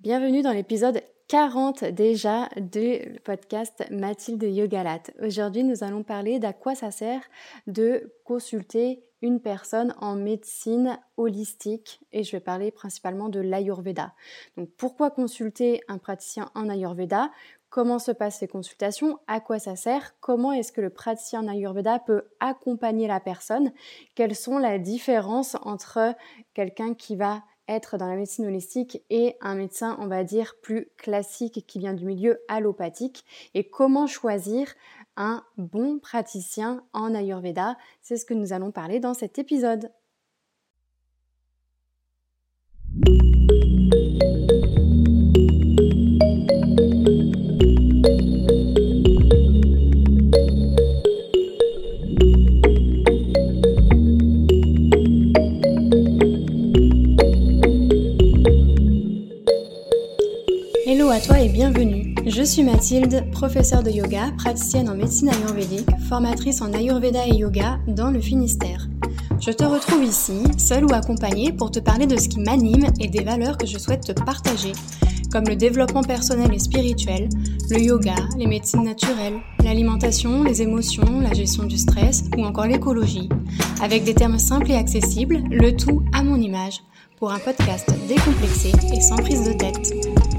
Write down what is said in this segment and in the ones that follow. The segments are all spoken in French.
Bienvenue dans l'épisode 40 déjà du podcast Mathilde Yogalat. Aujourd'hui, nous allons parler d'à quoi ça sert de consulter une personne en médecine holistique et je vais parler principalement de l'Ayurveda. Donc pourquoi consulter un praticien en Ayurveda? Comment se passent ces consultations? À quoi ça sert? Comment est-ce que le praticien en Ayurveda peut accompagner la personne? Quelles sont les différences entre quelqu'un qui va être dans la médecine holistique et un médecin, on va dire, plus classique qui vient du milieu allopathique et comment choisir un bon praticien en Ayurveda? C'est ce que nous allons parler dans cet épisode. Bienvenue. Je suis Mathilde, professeure de yoga, praticienne en médecine ayurvédique, formatrice en ayurveda et yoga dans le Finistère. Je te retrouve ici, seule ou accompagnée, pour te parler de ce qui m'anime et des valeurs que je souhaite te partager, comme le développement personnel et spirituel, le yoga, les médecines naturelles, l'alimentation, les émotions, la gestion du stress ou encore l'écologie, avec des termes simples et accessibles, le tout à mon image, pour un podcast décomplexé et sans prise de tête.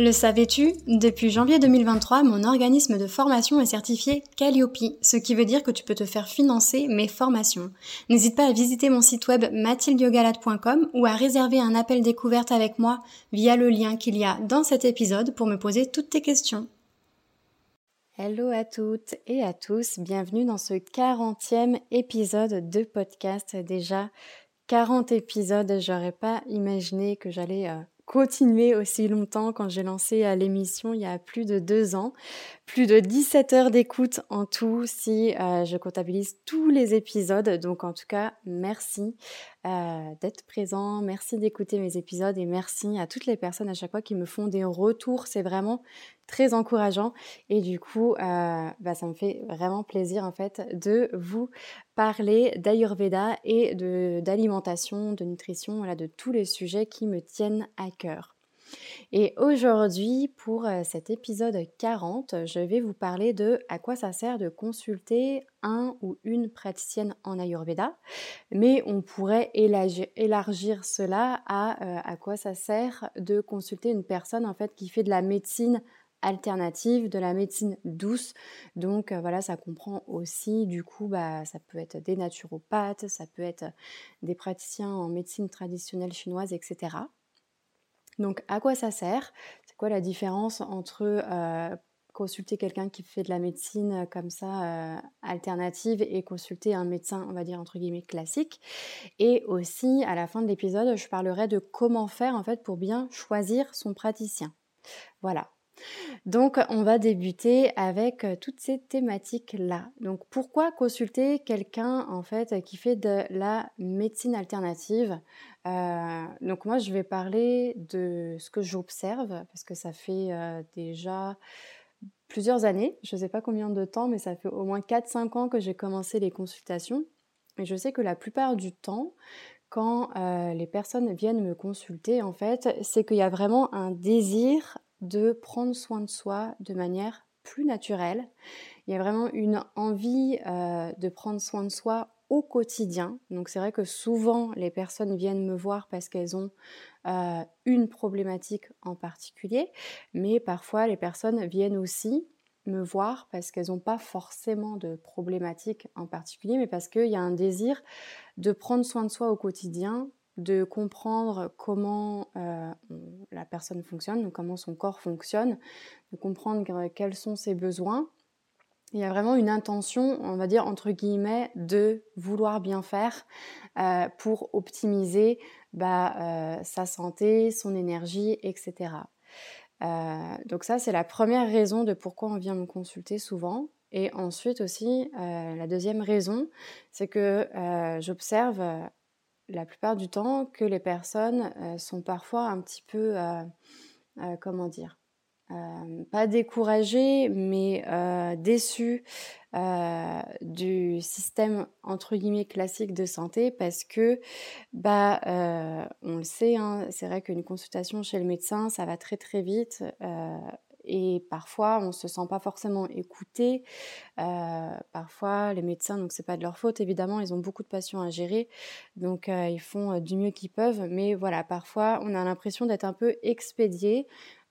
Le savais-tu? Depuis janvier 2023, mon organisme de formation est certifié Calliope, ce qui veut dire que tu peux te faire financer mes formations. N'hésite pas à visiter mon site web mathildiogalade.com ou à réserver un appel découverte avec moi via le lien qu'il y a dans cet épisode pour me poser toutes tes questions. Hello à toutes et à tous, bienvenue dans ce 40e épisode de podcast. Déjà 40 épisodes, j'aurais pas imaginé que j'allais euh, continuer aussi longtemps quand j'ai lancé euh, l'émission il y a plus de deux ans. Plus de 17 heures d'écoute en tout si euh, je comptabilise tous les épisodes. Donc en tout cas, merci euh, d'être présent, merci d'écouter mes épisodes et merci à toutes les personnes à chaque fois qui me font des retours. C'est vraiment très encourageant et du coup, euh, bah, ça me fait vraiment plaisir en fait de vous parler d'Ayurveda et d'alimentation, de, nutrition, voilà, de tous les sujets qui me tiennent à cœur. Et aujourd'hui, pour euh, cet épisode 40, je vais vous parler de à quoi ça sert de consulter un ou une praticienne en Ayurveda, mais on pourrait élargir, cela à euh, à quoi ça sert de consulter une personne en fait qui fait de la médecine alternative, de la médecine douce. Donc euh, voilà, ça comprend aussi, du coup, bah, ça peut être des naturopathes, ça peut être des praticiens en médecine traditionnelle chinoise, etc. Donc à quoi ça sert? C'est quoi la différence entre euh, consulter quelqu'un qui fait de la médecine comme ça euh, alternative et consulter un médecin, on va dire entre guillemets classique? Et aussi à la fin de l'épisode, je parlerai de comment faire en fait pour bien choisir son praticien. Voilà, donc, on va débuter avec euh, toutes ces thématiques-là. Donc, pourquoi consulter quelqu'un en fait qui fait de la médecine alternative? Euh, Donc, moi, je vais parler de ce que j'observe parce que ça fait euh, déjà plusieurs années. Je ne sais pas combien de temps, mais ça fait au moins 4-5 ans que j'ai commencé les consultations. Et je sais que la plupart du temps, quand les personnes viennent me consulter, en fait, c'est qu'il y a vraiment un désir de prendre soin de soi de manière plus naturelle. Il y a vraiment une envie euh, de prendre soin de soi au quotidien. Donc c'est vrai que souvent les personnes viennent me voir parce qu'elles ont euh, une problématique en particulier, mais parfois les personnes viennent aussi me voir parce qu'elles n'ont pas forcément de problématique en particulier, mais parce qu'il y a un désir de prendre soin de soi au quotidien, de comprendre comment euh, la personne fonctionne, donc comment son corps fonctionne, de comprendre quels sont ses besoins. Il y a vraiment une intention, on va dire entre guillemets, de vouloir bien faire euh, pour optimiser bah, euh, sa santé, son énergie, etc. donc ça, c'est la première raison de pourquoi on vient me consulter souvent. Et ensuite aussi, la deuxième raison, c'est que j'observe la plupart du temps que les personnes euh, sont parfois un petit peu, euh, euh, comment dire, pas découragées, mais déçues euh, du système entre guillemets classique de santé parce que bah euh, on le sait hein, c'est vrai qu'une consultation chez le médecin ça va très très vite euh, et parfois on se sent pas forcément écouté parfois les médecins donc c'est pas de leur faute évidemment ils ont beaucoup de patients à gérer donc ils font du mieux qu'ils peuvent mais voilà parfois on a l'impression d'être un peu expédié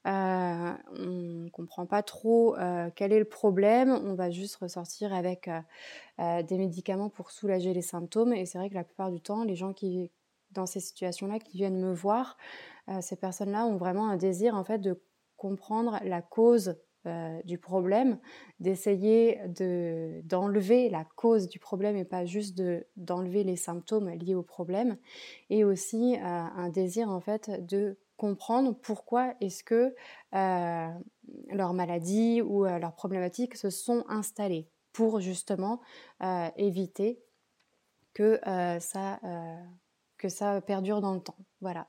euh, on ne comprend pas trop euh, quel est le problème. On va juste ressortir avec euh, des médicaments pour soulager les symptômes. Et c'est vrai que la plupart du temps, les gens qui, dans ces situations-là, qui viennent me voir, ces personnes-là ont vraiment un désir en fait de comprendre la cause du problème, d'essayer de, d'enlever la cause du problème et pas juste de, d'enlever les symptômes liés au problème, et aussi un désir en fait de comprendre pourquoi est-ce que euh, leurs maladies ou euh, leurs problématiques se sont installées pour justement euh, éviter que, ça, que ça perdure dans le temps. Voilà.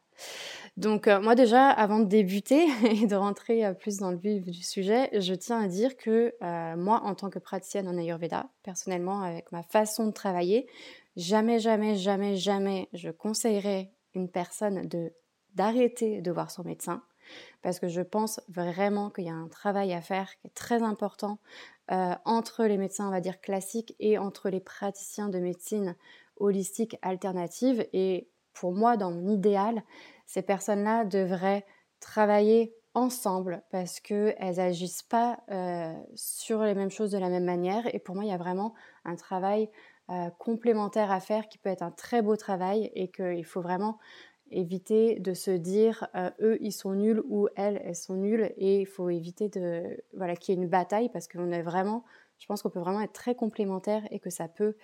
Donc moi déjà, avant de débuter et de rentrer plus dans le vif du sujet, je tiens à dire que moi, en tant que praticienne en Ayurveda, personnellement, avec ma façon de travailler, jamais, jamais, jamais, jamais, je conseillerais une personne de d'arrêter de voir son médecin parce que je pense vraiment qu'il y a un travail à faire qui est très important euh, entre les médecins, on va dire classiques, et entre les praticiens de médecine holistique alternative. Et pour moi, dans mon idéal, ces personnes-là devraient travailler ensemble parce qu'elles n'agissent pas euh, sur les mêmes choses de la même manière. Et pour moi, il y a vraiment un travail euh, complémentaire à faire qui peut être un très beau travail et qu'il faut vraiment éviter de se dire euh, eux ils sont nuls ou elles elles sont nulles et il faut éviter de voilà qu'il y ait une bataille parce qu'on est vraiment je pense qu'on peut vraiment être très complémentaires et que ça peut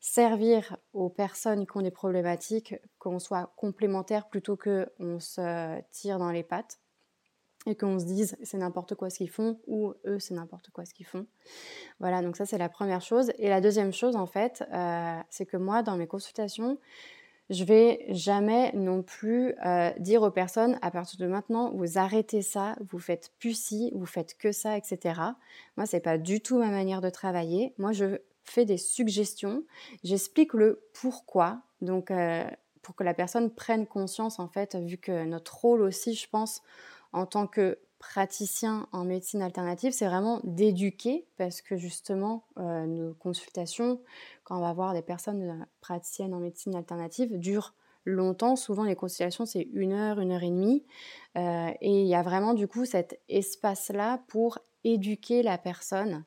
servir aux personnes qui ont des problématiques qu'on soit complémentaires plutôt que on se tire dans les pattes et qu'on se dise c'est n'importe quoi ce qu'ils font ou eux c'est n'importe quoi ce qu'ils font. Voilà, donc ça c'est la première chose. Et la deuxième chose en fait, euh, c'est que moi dans mes consultations, je vais jamais non plus euh, dire aux personnes à partir de maintenant vous arrêtez ça, vous faites plus ci, vous faites que ça, etc. Moi c'est pas du tout ma manière de travailler. Moi je fais des suggestions, j'explique le pourquoi. Donc euh, pour que la personne prenne conscience en fait, vu que notre rôle aussi, je pense, en tant que praticien en médecine alternative, c'est vraiment d'éduquer parce que justement, euh, nos consultations, quand on va voir des personnes euh, praticiennes en médecine alternative, durent longtemps. Souvent, les consultations, c'est une heure, une heure et demie. Euh, et il y a vraiment du coup cet espace-là pour éduquer la personne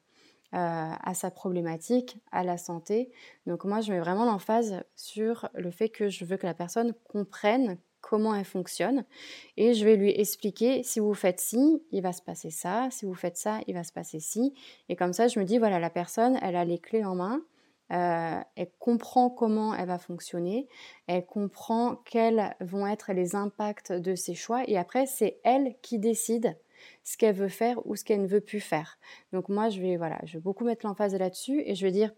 à sa problématique, à la santé. Donc moi, je mets vraiment l'emphase sur le fait que je veux que la personne comprenne comment elle fonctionne et je vais lui expliquer si vous faites ci, il va se passer ça, si vous faites ça, il va se passer ci. Et comme ça, je me dis, voilà, la personne, elle a les clés en main, euh, elle comprend comment elle va fonctionner, elle comprend quels vont être les impacts de ses choix et après, c'est elle qui décide ce qu'elle veut faire ou ce qu'elle ne veut plus faire. Donc moi, je vais, voilà, je vais beaucoup mettre l'emphase là-dessus et je vais dire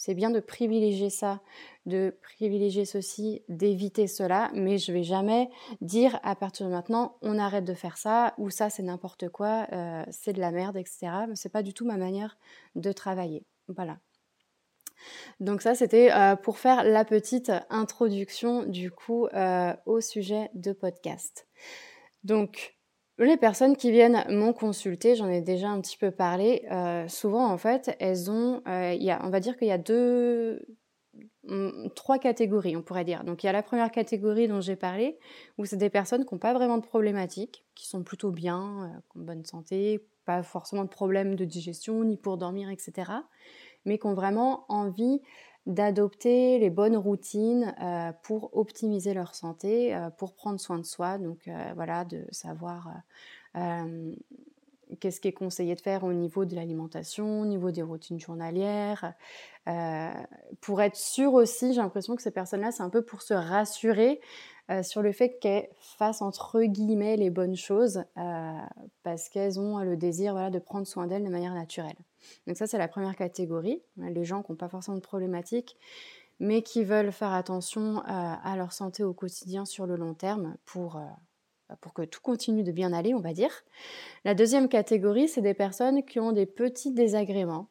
c'est bien de privilégier ça, de privilégier ceci, d'éviter cela, mais je vais jamais dire à partir de maintenant on arrête de faire ça ou ça c'est n'importe quoi, euh, c'est de la merde, etc. C'est pas du tout ma manière de travailler. Voilà. Donc ça c'était euh, pour faire la petite introduction du coup euh, au sujet de podcast. Donc les personnes qui viennent m'ont consulté, j'en ai déjà un petit peu parlé, euh, souvent en fait, elles ont, euh, on va dire qu'il y a deux, mm, trois catégories, on pourrait dire. Donc il y a la première catégorie dont j'ai parlé, où c'est des personnes qui n'ont pas vraiment de problématiques, qui sont plutôt bien, euh, en bonne santé, pas forcément de problèmes de digestion, ni pour dormir, etc. Mais qui ont vraiment envie d'adopter les bonnes routines euh, pour optimiser leur santé, euh, pour prendre soin de soi. Donc euh, voilà, de savoir qu'est-ce qui est conseillé de faire au niveau de l'alimentation, au niveau des routines journalières. pour être sûr aussi, j'ai l'impression que ces personnes-là, c'est un peu pour se rassurer sur le fait qu'elles fassent entre guillemets les bonnes choses parce qu'elles ont le désir voilà, de prendre soin d'elles de manière naturelle. Donc ça, c'est la première catégorie, les gens qui n'ont pas forcément de problématiques, mais qui veulent faire attention euh, à leur santé au quotidien sur le long terme pour, euh, pour que tout continue de bien aller, on va dire. La deuxième catégorie, c'est des personnes qui ont des petits désagréments.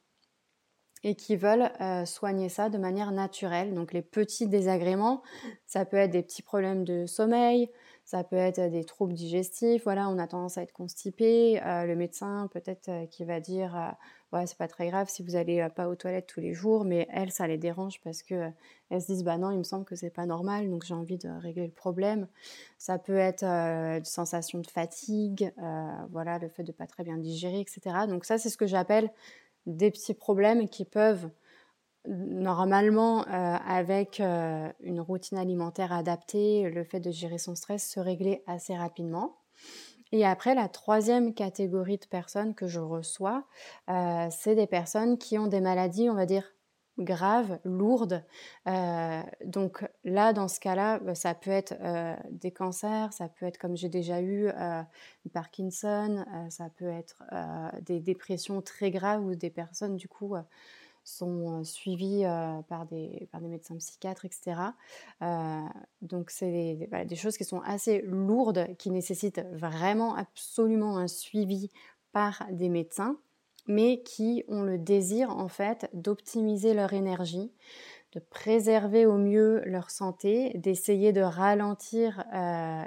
et qui veulent soigner ça de manière naturelle. Donc les petits désagréments, ça peut être des petits problèmes de sommeil, ça peut être des troubles digestifs, voilà, on a tendance à être constipé, le médecin peut-être qui va dire ouais, c'est pas très grave si vous allez pas aux toilettes tous les jours, mais elles, ça les dérange parce que elles se disent bah non, il me semble que c'est pas normal, donc j'ai envie de régler le problème. Ça peut être une sensation de fatigue, voilà, le fait de pas très bien digérer, etc. Donc ça, c'est ce que j'appelle des petits problèmes qui peuvent normalement avec une routine alimentaire adaptée, le fait de gérer son stress se régler assez rapidement. Et après, la troisième catégorie de personnes que je reçois, c'est des personnes qui ont des maladies, on va dire, graves, lourdes. donc là, dans ce cas-là, bah, ça peut être des cancers, ça peut être, comme j'ai déjà eu, Parkinson, ça peut être des dépressions très graves ou des personnes, du coup, sont suivies par, des, par des médecins psychiatres, etc. donc c'est des, des, choses qui sont assez lourdes, qui nécessitent vraiment absolument un suivi par des médecins mais qui ont le désir en fait d'optimiser leur énergie, de préserver au mieux leur santé, d'essayer de ralentir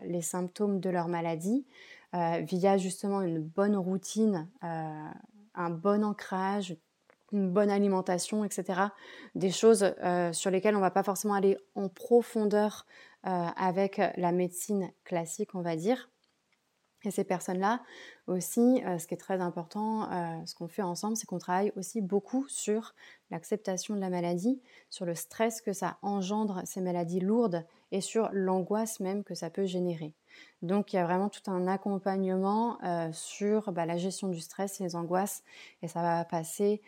les symptômes de leur maladie via justement une bonne routine, un bon ancrage, une bonne alimentation, etc. Des choses sur lesquelles on ne va pas forcément aller en profondeur avec la médecine classique, on va dire. Et ces personnes-là aussi, euh, ce qui est très important, euh, ce qu'on fait ensemble, c'est qu'on travaille aussi beaucoup sur l'acceptation de la maladie, sur le stress que ça engendre ces maladies lourdes et sur l'angoisse même que ça peut générer. Donc il y a vraiment tout un accompagnement euh, sur bah, la gestion du stress et les angoisses et ça va passer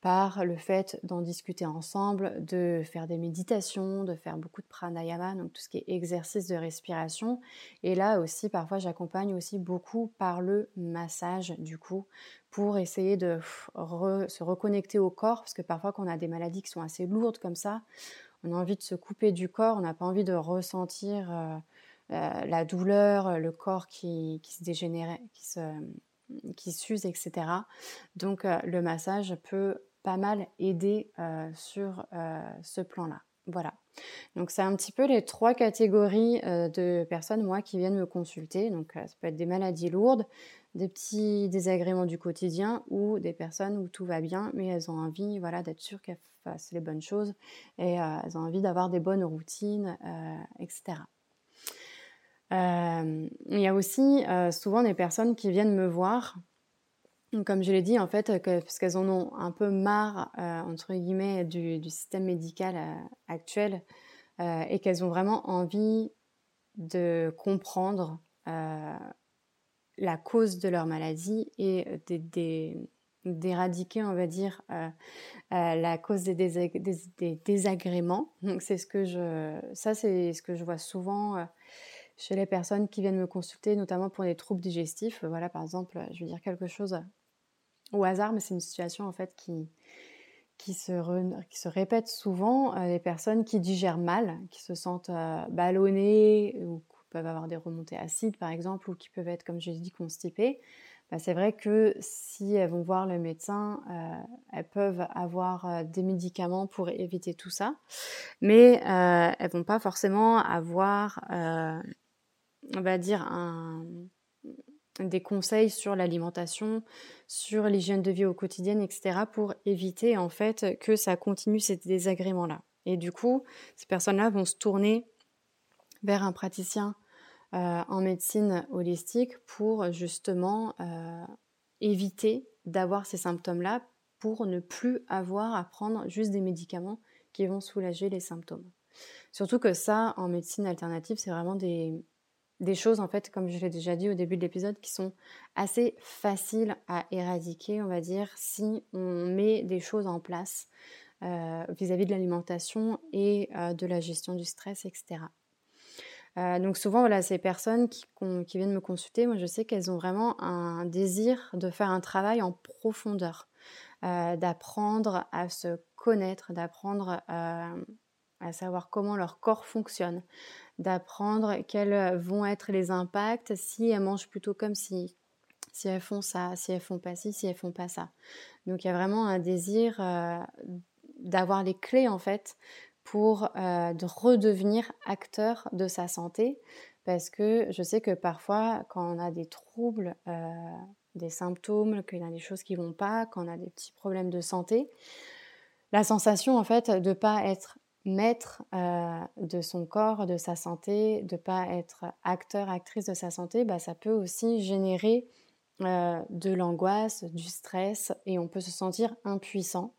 par le fait d'en discuter ensemble, de faire des méditations, de faire beaucoup de pranayama, donc tout ce qui est exercice de respiration. Et là aussi, parfois, j'accompagne aussi beaucoup par le massage, du coup, pour essayer de se reconnecter au corps, parce que parfois, quand on a des maladies qui sont assez lourdes comme ça, on a envie de se couper du corps, on n'a pas envie de ressentir euh, euh, la douleur, le corps qui, se dégénère, qui se qui s'use, etc. Donc euh, le massage peut pas mal aidé euh, sur euh, ce plan-là. Voilà. Donc c'est un petit peu les trois catégories euh, de personnes, moi, qui viennent me consulter. Donc ça peut être des maladies lourdes, des petits désagréments du quotidien ou des personnes où tout va bien, mais elles ont envie voilà, d'être sûres qu'elles fassent les bonnes choses et elles ont envie d'avoir des bonnes routines, etc. il y a aussi souvent des personnes qui viennent me voir comme je l'ai dit, en fait, parce qu'elles en ont un peu marre, euh, entre guillemets, du, système médical euh, actuel euh, et qu'elles ont vraiment envie de comprendre la cause de leur maladie et d'éradiquer, on va dire, la cause des, désagréments. Donc, c'est ce que je, ça, c'est ce que je vois souvent chez les personnes qui viennent me consulter, notamment pour les troubles digestifs. Voilà, par exemple, je veux dire quelque chose au hasard, mais c'est une situation en fait qui, qui, se, qui se répète souvent. Euh, les personnes qui digèrent mal, qui se sentent euh, ballonnées ou qui peuvent avoir des remontées acides par exemple, ou qui peuvent être, comme j'ai dit, constipées. Bah, c'est vrai que si elles vont voir le médecin, euh, elles peuvent avoir des médicaments pour éviter tout ça, mais elles vont pas forcément avoir, on va dire, un, des conseils sur l'alimentation, sur l'hygiène de vie au quotidien, etc., pour éviter en fait que ça continue ces désagréments-là. Et du coup, ces personnes-là vont se tourner vers un praticien euh, en médecine holistique pour justement euh, éviter d'avoir ces symptômes-là, pour ne plus avoir à prendre juste des médicaments qui vont soulager les symptômes. Surtout que ça, en médecine alternative, c'est vraiment des, des choses, en fait, comme je l'ai déjà dit au début de l'épisode, qui sont assez faciles à éradiquer, on va dire, si on met des choses en place euh, vis-à-vis de l'alimentation et euh, de la gestion du stress, etc. Euh, donc souvent, voilà, ces personnes qui, qui, viennent me consulter, moi je sais qu'elles ont vraiment un désir de faire un travail en profondeur, d'apprendre à se connaître, d'apprendre à savoir comment leur corps fonctionne, d'apprendre quels vont être les impacts si elles mangent plutôt comme si si elles font ça, si elles font pas ci, si elles font pas ça. Donc il y a vraiment un désir euh, d'avoir les clés en fait pour euh, de redevenir acteur de sa santé parce que je sais que parfois quand on a des troubles, euh, des symptômes, qu'il y a des choses qui vont pas, quand on a des petits problèmes de santé, la sensation en fait de pas être maître de son corps, de sa santé, de pas être acteur, actrice de sa santé, bah, ça peut aussi générer euh, de l'angoisse, du stress, et on peut se sentir impuissant.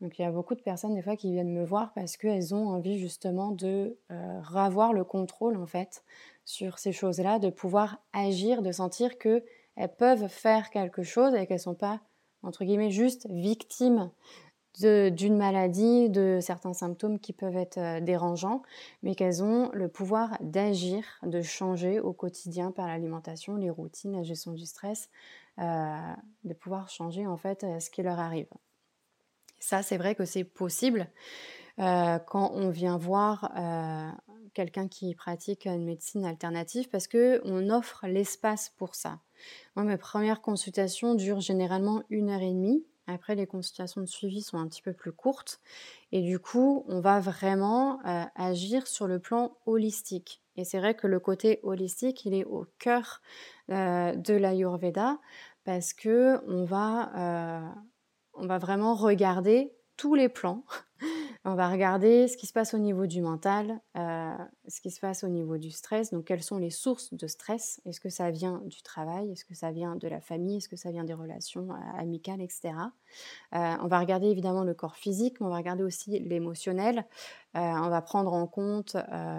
Donc il y a beaucoup de personnes des fois qui viennent me voir parce qu'elles ont envie justement de euh, le contrôle en fait sur ces choses-là, de pouvoir agir, de sentir que elles peuvent faire quelque chose et qu'elles sont pas entre guillemets juste victimes d'une maladie, de certains symptômes qui peuvent être euh, dérangeants, mais qu'elles ont le pouvoir d'agir, de changer au quotidien par l'alimentation, les routines, la gestion du stress, euh, de pouvoir changer en fait euh, ce qui leur arrive. Ça, c'est vrai que c'est possible quand on vient voir quelqu'un qui pratique une médecine alternative parce que on offre l'espace pour ça. Moi, mes premières consultations durent généralement une heure et demie après, les consultations de suivi sont un petit peu plus courtes. Et du coup, on va vraiment euh, agir sur le plan holistique. Et c'est vrai que le côté holistique, il est au cœur euh, de l'Ayurveda parce que on va, euh, on va vraiment regarder tous les plans on va regarder ce qui se passe au niveau du mental, euh, ce qui se passe au niveau du stress. Donc, quelles sont les sources de stress? Est-ce que ça vient du travail? Est-ce que ça vient de la famille? Est-ce que ça vient des relations euh, amicales, etc. Euh, on va regarder évidemment le corps physique, mais on va regarder aussi l'émotionnel. On va prendre en compte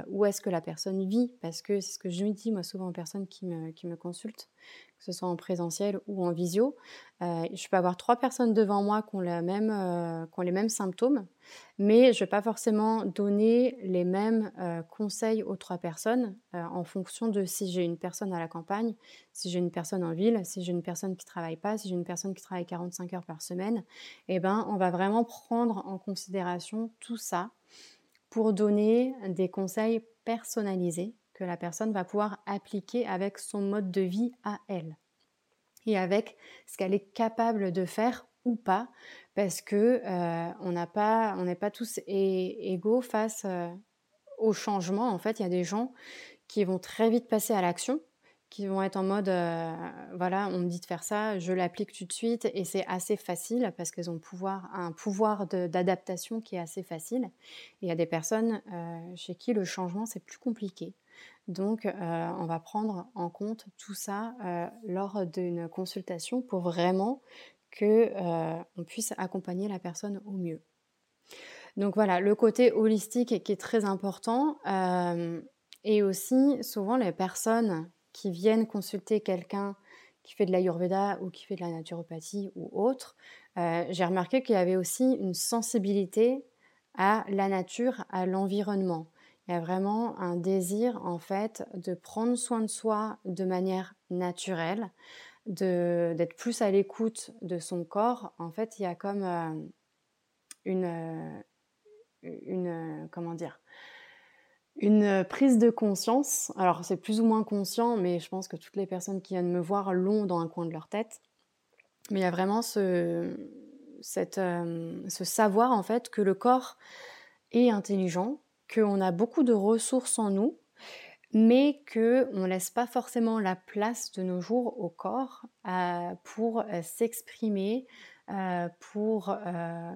où est-ce que la personne vit, parce que c'est ce que je me dis moi souvent aux personnes qui me, qui me consultent que ce soit en présentiel ou en visio. Euh, je peux avoir trois personnes devant moi qui ont, euh, qui ont les mêmes symptômes, mais je ne vais pas forcément donner les mêmes euh, conseils aux trois personnes en fonction de si j'ai une personne à la campagne, si j'ai une personne en ville, si j'ai une personne qui ne travaille pas, si j'ai une personne qui travaille 45 heures par semaine. Eh ben, on va vraiment prendre en considération tout ça pour donner des conseils personnalisés que la personne va pouvoir appliquer avec son mode de vie à elle et avec ce qu'elle est capable de faire ou pas parce que euh, on n'a pas on n'est pas tous égaux face euh, au changement. En fait il y a des gens qui vont très vite passer à l'action qui vont être en mode euh, voilà on me dit de faire ça je l'applique tout de suite et c'est assez facile parce qu'elles ont un pouvoir d'adaptation qui est assez facile il y a des personnes chez qui le changement c'est plus compliqué donc, euh, on va prendre en compte tout ça euh, lors d'une consultation pour vraiment que euh, on puisse accompagner la personne au mieux. Donc voilà, le côté holistique qui est très important et aussi souvent les personnes qui viennent consulter quelqu'un qui fait de l'ayurveda ou qui fait de la naturopathie ou autre, j'ai remarqué qu'il y avait aussi une sensibilité à la nature, à l'environnement. Il y a vraiment un désir en fait de prendre soin de soi de manière naturelle, d'être plus à l'écoute de son corps. En fait, il y a comme euh, une, euh, une comment dire une prise de conscience. Alors c'est plus ou moins conscient, mais je pense que toutes les personnes qui viennent me voir l'ont dans un coin de leur tête. Mais il y a vraiment ce, euh, savoir en fait que le corps est intelligent, qu'on a beaucoup de ressources en nous, mais qu'on ne laisse pas forcément la place de nos jours au corps euh, pour euh, s'exprimer, euh, pour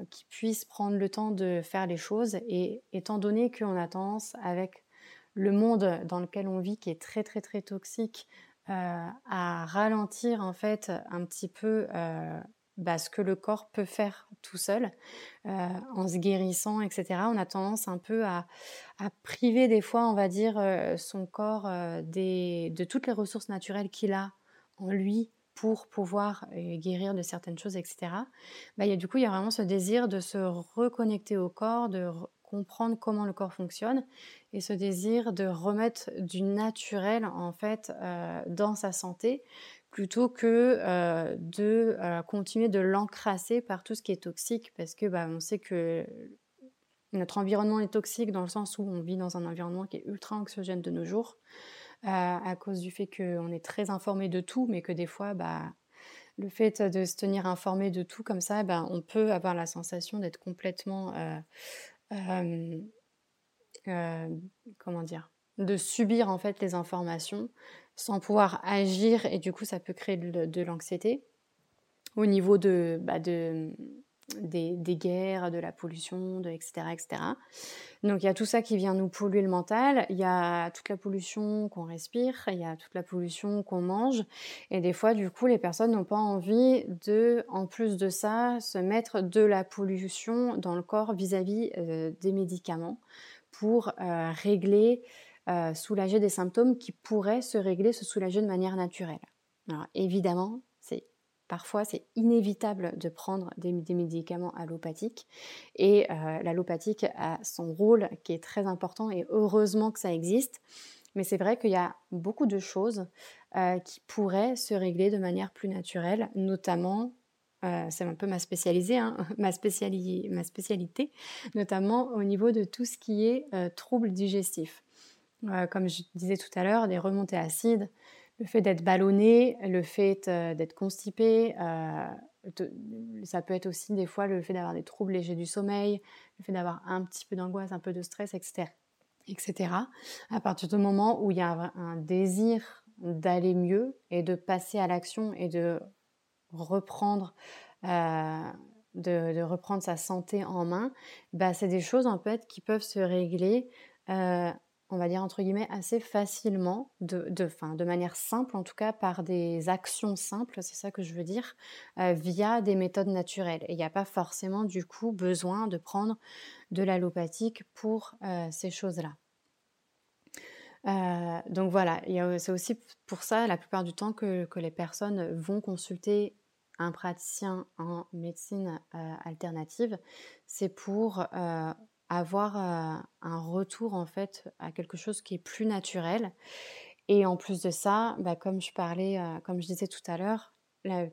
qu'il puisse prendre le temps de faire les choses. Et étant donné qu'on a tendance, avec le monde dans lequel on vit, qui est très très très toxique, à ralentir en fait un petit peu bah, ce que le corps peut faire tout seul euh, en se guérissant, etc. On a tendance un peu à, priver des fois, on va dire, euh, son corps euh, de toutes les ressources naturelles qu'il a en lui pour pouvoir guérir de certaines choses, etc. Bah, y a, du coup, il y a vraiment ce désir de se reconnecter au corps, de comprendre comment le corps fonctionne et ce désir de remettre du naturel en fait dans sa santé plutôt que euh, de euh, continuer de l'encrasser par tout ce qui est toxique, parce que bah, on sait que notre environnement est toxique dans le sens où on vit dans un environnement qui est ultra anxiogène de nos jours. À cause du fait qu'on est très informé de tout, mais que des fois, bah, le fait de se tenir informé de tout comme ça, ben, on peut avoir la sensation d'être complètement, comment dire, de subir en fait les informations sans pouvoir agir et du coup ça peut créer de, l'anxiété. Au niveau de, bah, de des, guerres, de la pollution, de, etc., etc. Donc il y a tout ça qui vient nous polluer le mental, il y a toute la pollution qu'on respire, il y a toute la pollution qu'on mange, et des fois du coup les personnes n'ont pas envie de, en plus de ça, se mettre de la pollution dans le corps vis-à-vis euh, des médicaments pour euh, régler, euh, soulager des symptômes qui pourraient se régler, se soulager de manière naturelle. Alors évidemment, parfois c'est inévitable de prendre des, médicaments allopathiques et euh, l'allopathique a son rôle qui est très important et heureusement que ça existe. Mais c'est vrai qu'il y a beaucoup de choses euh, qui pourraient se régler de manière plus naturelle, notamment, euh, c'est un peu ma, spécialisée, hein, ma, ma, spécialité, notamment au niveau de tout ce qui est troubles digestifs. comme je disais tout à l'heure, des remontées acides, le fait d'être ballonné, le fait euh, d'être constipé, euh, ça peut être aussi des fois le fait d'avoir des troubles légers du sommeil, le fait d'avoir un petit peu d'angoisse, un peu de stress, etc. etc. À partir du moment où il y a un désir d'aller mieux et de passer à l'action et de reprendre, euh, de, reprendre sa santé en main, bah, c'est des choses en fait qui peuvent se régler on va dire entre guillemets, assez facilement, de, de, de manière simple en tout cas, par des actions simples, c'est ça que je veux dire, euh, via des méthodes naturelles. Il n'y a pas forcément du coup besoin de prendre de l'allopathique pour euh, ces choses-là. Euh, donc voilà, c'est aussi pour ça la plupart du temps que, que les personnes vont consulter un praticien en médecine alternative, c'est pour avoir un retour en fait à quelque chose qui est plus naturel. Et en plus de ça, bah, comme je parlais, comme je disais tout à l'heure, la,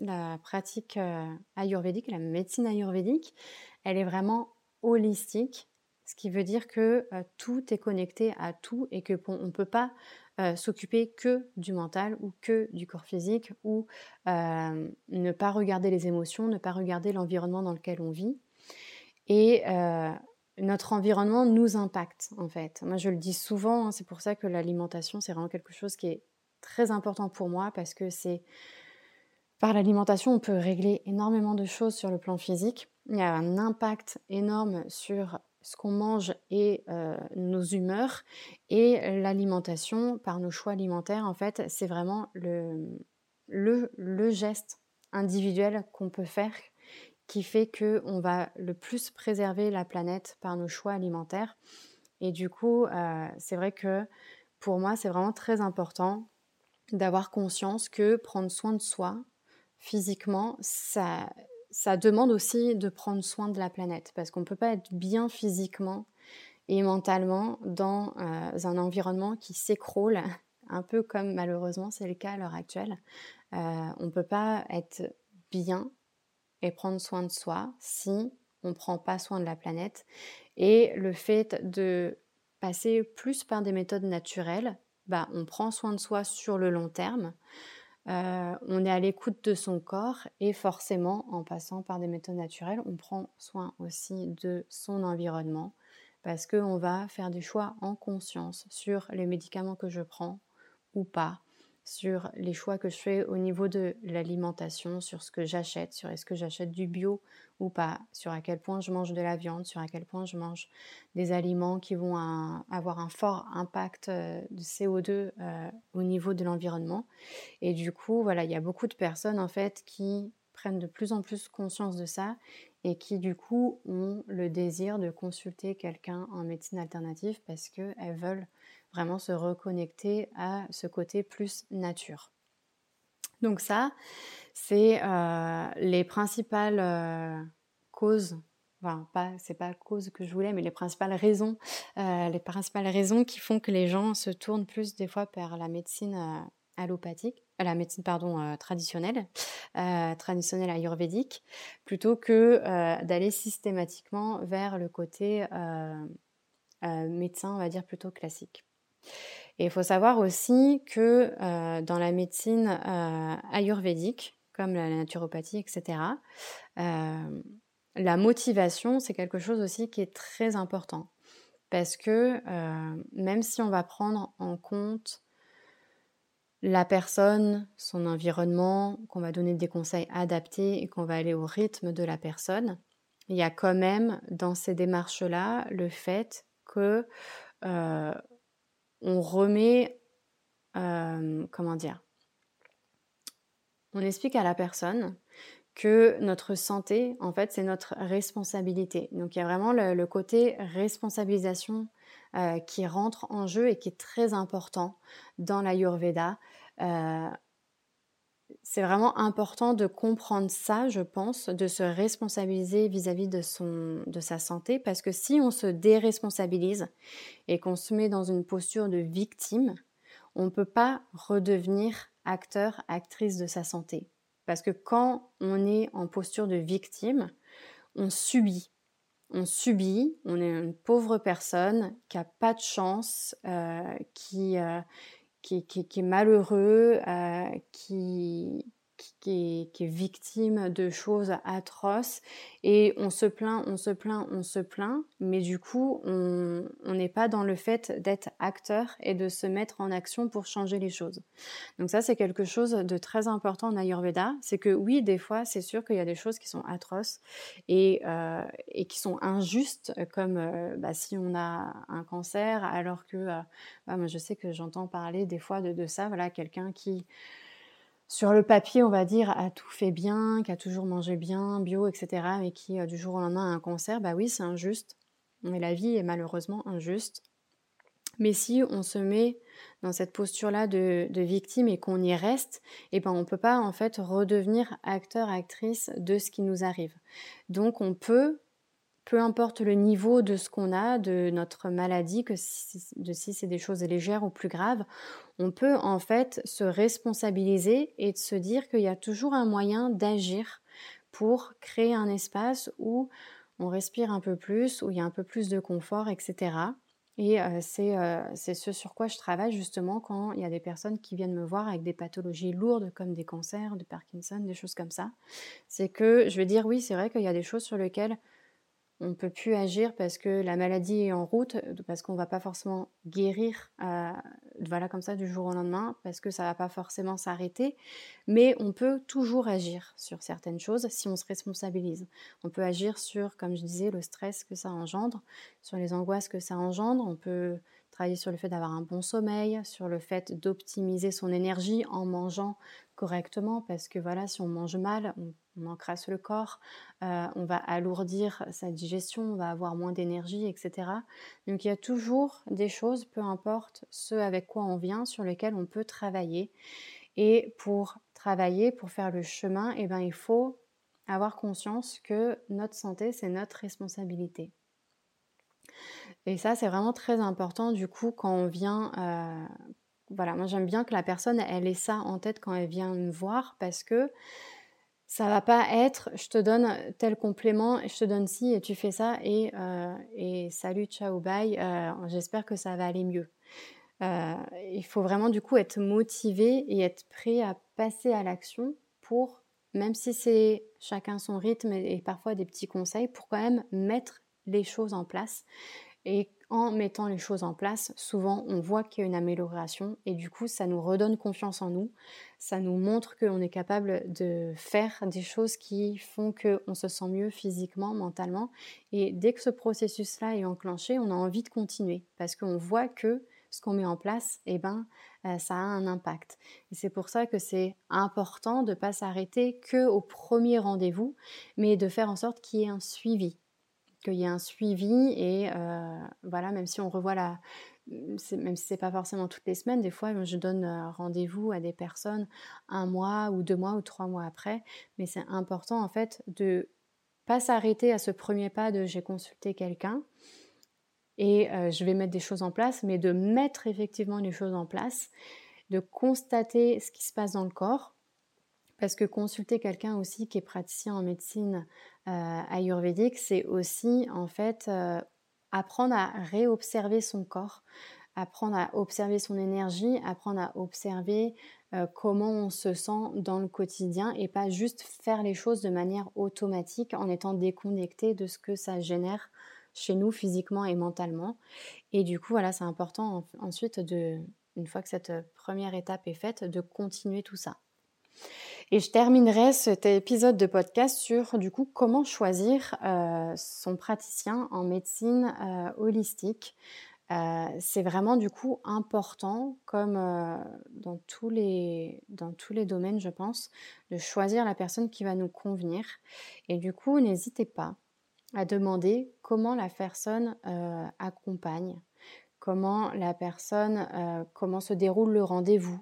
la, pratique ayurvédique, la médecine ayurvédique, elle est vraiment holistique, ce qui veut dire que tout est connecté à tout et que on ne peut pas s'occuper que du mental ou que du corps physique ou ne pas regarder les émotions, ne pas regarder l'environnement dans lequel on vit. Et notre environnement nous impacte en fait. Moi je le dis souvent, hein, c'est pour ça que l'alimentation c'est vraiment quelque chose qui est très important pour moi parce que c'est par l'alimentation on peut régler énormément de choses sur le plan physique. Il y a un impact énorme sur ce qu'on mange et euh, nos humeurs et l'alimentation par nos choix alimentaires en fait c'est vraiment le geste individuel qu'on peut faire qui fait qu'on va le plus préserver la planète par nos choix alimentaires. Et du coup, euh, c'est vrai que pour moi, c'est vraiment très important d'avoir conscience que prendre soin de soi physiquement, ça, ça demande aussi de prendre soin de la planète parce qu'on ne peut pas être bien physiquement et mentalement dans euh, un environnement qui s'écroule, un peu comme malheureusement c'est le cas à l'heure actuelle. Euh, on ne peut pas être bien et prendre soin de soi si on ne prend pas soin de la planète. Et le fait de passer plus par des méthodes naturelles, bah, on prend soin de soi sur le long terme. Euh, on est à l'écoute de son corps et forcément, en passant par des méthodes naturelles, on prend soin aussi de son environnement parce qu'on va faire des choix en conscience sur les médicaments que je prends ou pas, sur les choix que je fais au niveau de l'alimentation, sur ce que j'achète, sur est-ce que j'achète du bio ou pas, sur à quel point je mange de la viande, sur à quel point je mange des aliments qui vont avoir un fort impact euh, de CO2 euh, au niveau de l'environnement. Et du coup, voilà, il y a beaucoup de personnes en fait qui prennent de plus en plus conscience de ça et qui du coup ont le désir de consulter quelqu'un en médecine alternative parce qu'elles veulent vraiment se reconnecter à ce côté plus nature. Donc ça, c'est euh, les principales euh, causes, enfin pas, c'est pas cause que je voulais, mais les principales raisons, euh, les principales raisons qui font que les gens se tournent plus des fois vers la médecine allopathique, la médecine pardon traditionnelle, traditionnelle ayurvédique, plutôt que d'aller systématiquement vers le côté médecin, on va dire plutôt classique. Et il faut savoir aussi que dans la médecine ayurvédique, comme la naturopathie, etc., la motivation, c'est quelque chose aussi qui est très important. Parce que même si on va prendre en compte la personne, son environnement, qu'on va donner des conseils adaptés et qu'on va aller au rythme de la personne, il y a quand même dans ces démarches-là le fait que euh, on remet, euh, comment dire, on explique à la personne que notre santé, en fait, c'est notre responsabilité. Donc il y a vraiment le, côté responsabilisation euh, qui rentre en jeu et qui est très important dans l'Ayurveda. Euh, c'est vraiment important de comprendre ça, je pense, de se responsabiliser vis-à-vis de, de sa santé, parce que si on se déresponsabilise et qu'on se met dans une posture de victime, on ne peut pas redevenir acteur, actrice de sa santé. Parce que quand on est en posture de victime, on subit. On subit, on est une pauvre personne qui n'a pas de chance, euh, qui, euh, qui, est malheureux, euh, qui, qui est, victime de choses atroces. Et on se plaint, on se plaint, on se plaint, mais du coup on n'est pas dans le fait d'être acteur et de se mettre en action pour changer les choses. Donc ça c'est quelque chose de très important en Ayurveda, c'est que oui des fois c'est sûr qu'il y a des choses qui sont atroces et, euh, qui sont injustes comme euh, bah, si on a un cancer alors que euh, bah, moi je sais que j'entends parler des fois de, de ça, voilà quelqu'un qui sur le papier, on va dire, a tout fait bien, qui a toujours mangé bien, bio, etc., mais qui euh, du jour au lendemain a un cancer, bah oui, c'est injuste. Mais la vie est malheureusement injuste. Mais si on se met dans cette posture-là de, victime et qu'on y reste, eh ben on ne peut pas en fait redevenir acteur, actrice de ce qui nous arrive. Donc on peut peu importe le niveau de ce qu'on a, de notre maladie, que si, c'est des choses légères ou plus graves, on peut en fait se responsabiliser et de se dire qu'il y a toujours un moyen d'agir pour créer un espace où on respire un peu plus, où il y a un peu plus de confort, etc. Et euh, euh, c'est ce sur quoi je travaille justement quand il y a des personnes qui viennent me voir avec des pathologies lourdes comme des cancers, de Parkinson, des choses comme ça. C'est que je vais dire oui, c'est vrai qu'il y a des choses sur lesquelles on ne peut plus agir parce que la maladie est en route, parce qu'on ne va pas forcément guérir euh, voilà, comme ça du jour au lendemain, parce que ça ne va pas forcément s'arrêter, mais on peut toujours agir sur certaines choses si on se responsabilise. On peut agir sur, comme je disais, le stress que ça engendre, sur les angoisses que ça engendre, on peut travailler sur le fait d'avoir un bon sommeil, sur le fait d'optimiser son énergie en mangeant correctement, parce que voilà, si on mange mal, on encrasse le corps, euh, on va alourdir sa digestion, on va avoir moins d'énergie, etc. Donc il y a toujours des choses, peu importe ce avec quoi on vient, sur lesquelles on peut travailler. Et pour travailler, pour faire le chemin, eh ben, il faut avoir conscience que notre santé, c'est notre responsabilité. Et ça, c'est vraiment très important du coup quand on vient... Euh, voilà, moi j'aime bien que la personne, elle ait ça en tête quand elle vient me voir parce que ça va pas être je te donne tel complément, je te donne ci et tu fais ça et, euh, et salut, ciao, bye, euh, j'espère que ça va aller mieux. Euh, il faut vraiment du coup être motivé et être prêt à passer à l'action pour, même si c'est chacun son rythme et, parfois des petits conseils, pour quand même mettre les choses en place. Et en mettant les choses en place, souvent on voit qu'il y a une amélioration et du coup ça nous redonne confiance en nous, ça nous montre qu'on est capable de faire des choses qui font qu'on se sent mieux physiquement, mentalement. Et dès que ce processus-là est enclenché, on a envie de continuer parce qu'on voit que ce qu'on met en place, eh ben, euh, ça a un impact. Et c'est pour ça que c'est important de ne pas s'arrêter que au premier rendez-vous, mais de faire en sorte qu'il y ait un suivi qu'il y ait un suivi et euh, voilà, même si on revoit la, même si c'est pas forcément toutes les semaines, des fois je donne euh, rendez-vous à des personnes un mois ou deux mois ou trois mois après, mais c'est important en fait de pas s'arrêter à ce premier pas de j'ai consulté quelqu'un et euh, je vais mettre des choses en place, mais de mettre effectivement les choses en place, de constater ce qui se passe dans le corps, parce que consulter quelqu'un aussi qui est praticien en médecine euh, ayurvédique, c'est aussi en fait euh, apprendre à réobserver son corps, apprendre à observer son énergie, apprendre à observer euh, comment on se sent dans le quotidien et pas juste faire les choses de manière automatique en étant déconnecté de ce que ça génère chez nous physiquement et mentalement. Et du coup, voilà, c'est important ensuite de, une fois que cette première étape est faite, de continuer tout ça. Et je terminerai cet épisode de podcast sur du coup comment choisir euh, son praticien en médecine euh, holistique. Euh, c'est vraiment du coup important, comme dans, tous les, dans tous les domaines, je pense, de choisir la personne qui va nous convenir. Et du coup, n'hésitez pas à demander comment la personne accompagne, comment la personne, comment se déroule le rendez-vous,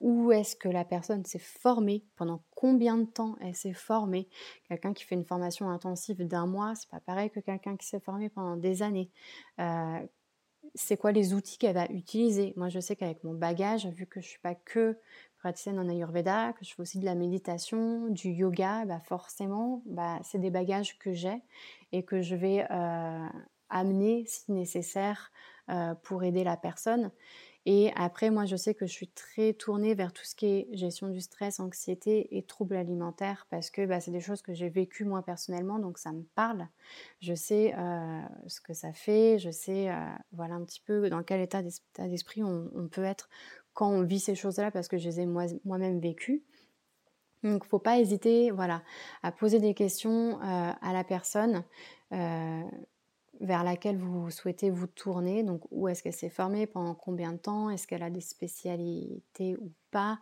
où est-ce que la personne s'est formée, pendant combien de temps elle s'est formée? Quelqu'un qui fait une formation intensive d'un mois, c'est pas pareil que quelqu'un qui s'est formé pendant des années. c'est quoi les outils qu'elle va utiliser? Moi, je sais qu'avec mon bagage, vu que je suis pas que praticienne en Ayurveda, que je fais aussi de la méditation, du yoga, bah forcément, bah, c'est des bagages que j'ai et que je vais amener si nécessaire pour aider la personne. Et après, moi, je sais que je suis très tournée vers tout ce qui est gestion du stress, anxiété et troubles alimentaires parce que bah, c'est des choses que j'ai vécues moi personnellement, donc ça me parle. Je sais euh, ce que ça fait, je sais euh, voilà un petit peu dans quel état d'esprit on, peut être quand on vit ces choses-là parce que je les ai moi-même vécues. Donc, faut pas hésiter, voilà, à poser des questions euh, à la personne vers laquelle vous souhaitez vous tourner? Donc, où est-ce qu'elle s'est formée, pendant combien de temps, est-ce qu'elle a des spécialités ou pas,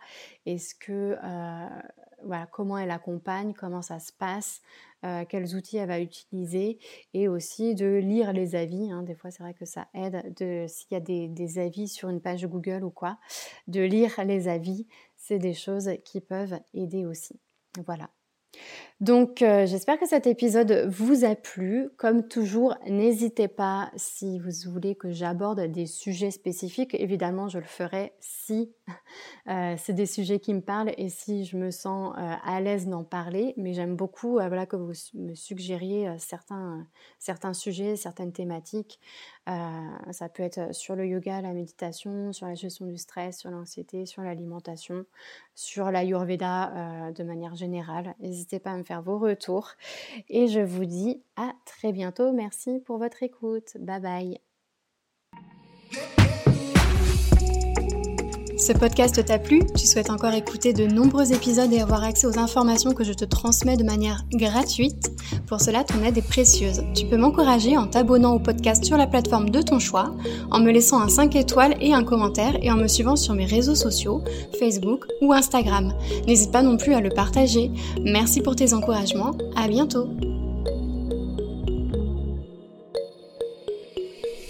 est-ce que, euh, voilà, comment elle accompagne, comment ça se passe, euh, quels outils elle va utiliser, et aussi de lire les avis. Hein. Des fois, c'est vrai que ça aide, de, s'il y a des, des avis sur une page Google ou quoi, de lire les avis, c'est des choses qui peuvent aider aussi. Voilà. Donc euh, j'espère que cet épisode vous a plu. Comme toujours, n'hésitez pas si vous voulez que j'aborde des sujets spécifiques. Évidemment, je le ferai si euh, c'est des sujets qui me parlent et si je me sens euh, à l'aise d'en parler. Mais j'aime beaucoup voilà, que vous me suggériez certains, certains sujets, certaines thématiques. Ça peut être sur le yoga, la méditation, sur la gestion du stress, sur l'anxiété, sur l'alimentation, sur l'ayurveda de manière générale. N'hésitez pas à me faire vos retours. Et je vous dis à très bientôt. Merci pour votre écoute. Bye bye. Ce podcast t'a plu Tu souhaites encore écouter de nombreux épisodes et avoir accès aux informations que je te transmets de manière gratuite Pour cela, ton aide est précieuse. Tu peux m'encourager en t'abonnant au podcast sur la plateforme de ton choix, en me laissant un 5 étoiles et un commentaire et en me suivant sur mes réseaux sociaux, Facebook ou Instagram. N'hésite pas non plus à le partager. Merci pour tes encouragements. À bientôt